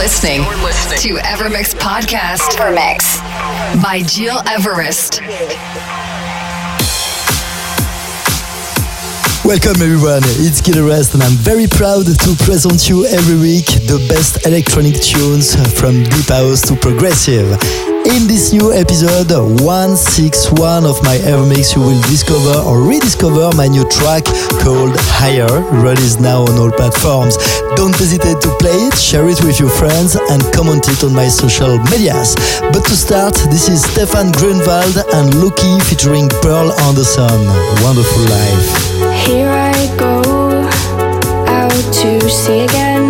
You're listening, to Evermix Podcast. Evermix by Gil Everest. Welcome everyone, it's Gil Everest and I'm very proud to present you every week the best electronic tunes from deep house to progressive. In this new episode 161 of my Evermix, you will discover or rediscover my new track called Higher, released now on all platforms. Don't hesitate to play it, share it with your friends, and comment it on my social medias. But to start, this is Stefan Grunwald and Lucky featuring Pearl Anderson. Wonderful life. Here I go out to sea again.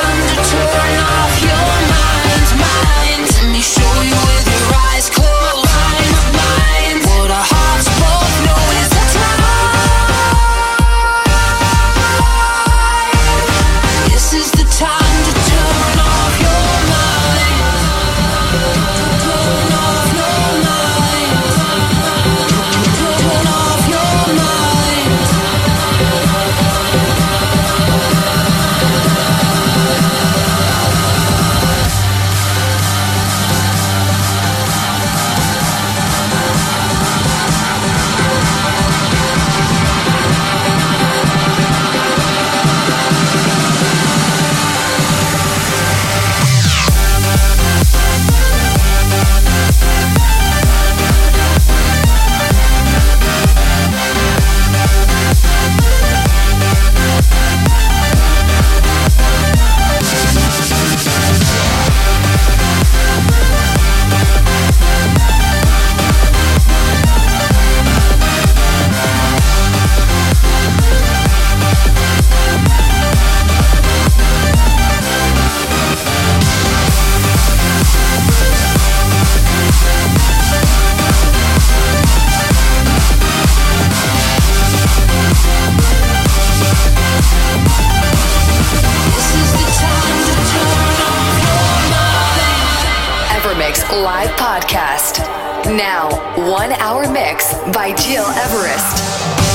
one hour mix by Gil Everest.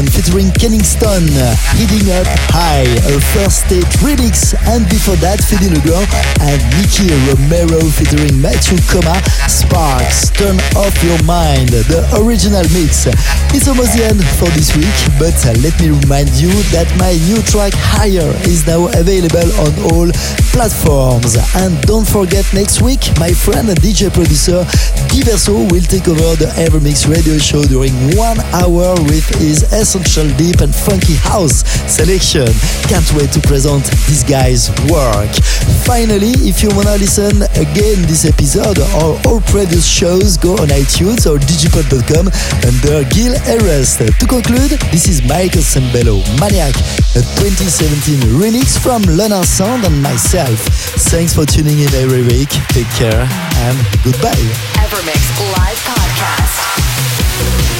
Buuren featuring Kensington, Heading Up High, a first state remix, and before that, Fedde Le Grand and Nicky Romero featuring Matthew Koma, Sparks, Turn Off Your Mind, the original mix. It's almost the end for this week, but uh, let me remind you that my new track Higher is now available on all platforms. And don't forget, next week, my friend DJ producer Diverso will take over the Evermix radio show during one hour with his essential deep and funky house selection. Can't wait to present this guy's work. Finally, if you wanna listen again this episode or all previous shows, go on iTunes or digipod.com under Gil Everest. To conclude, this is Michael Sembello, Maniac, a 2017 remix from Lena Sound and myself. Thanks for tuning in every week. Take care and goodbye. Evermix Live Podcast.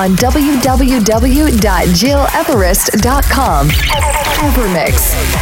On www.gileverest.com. Evermix.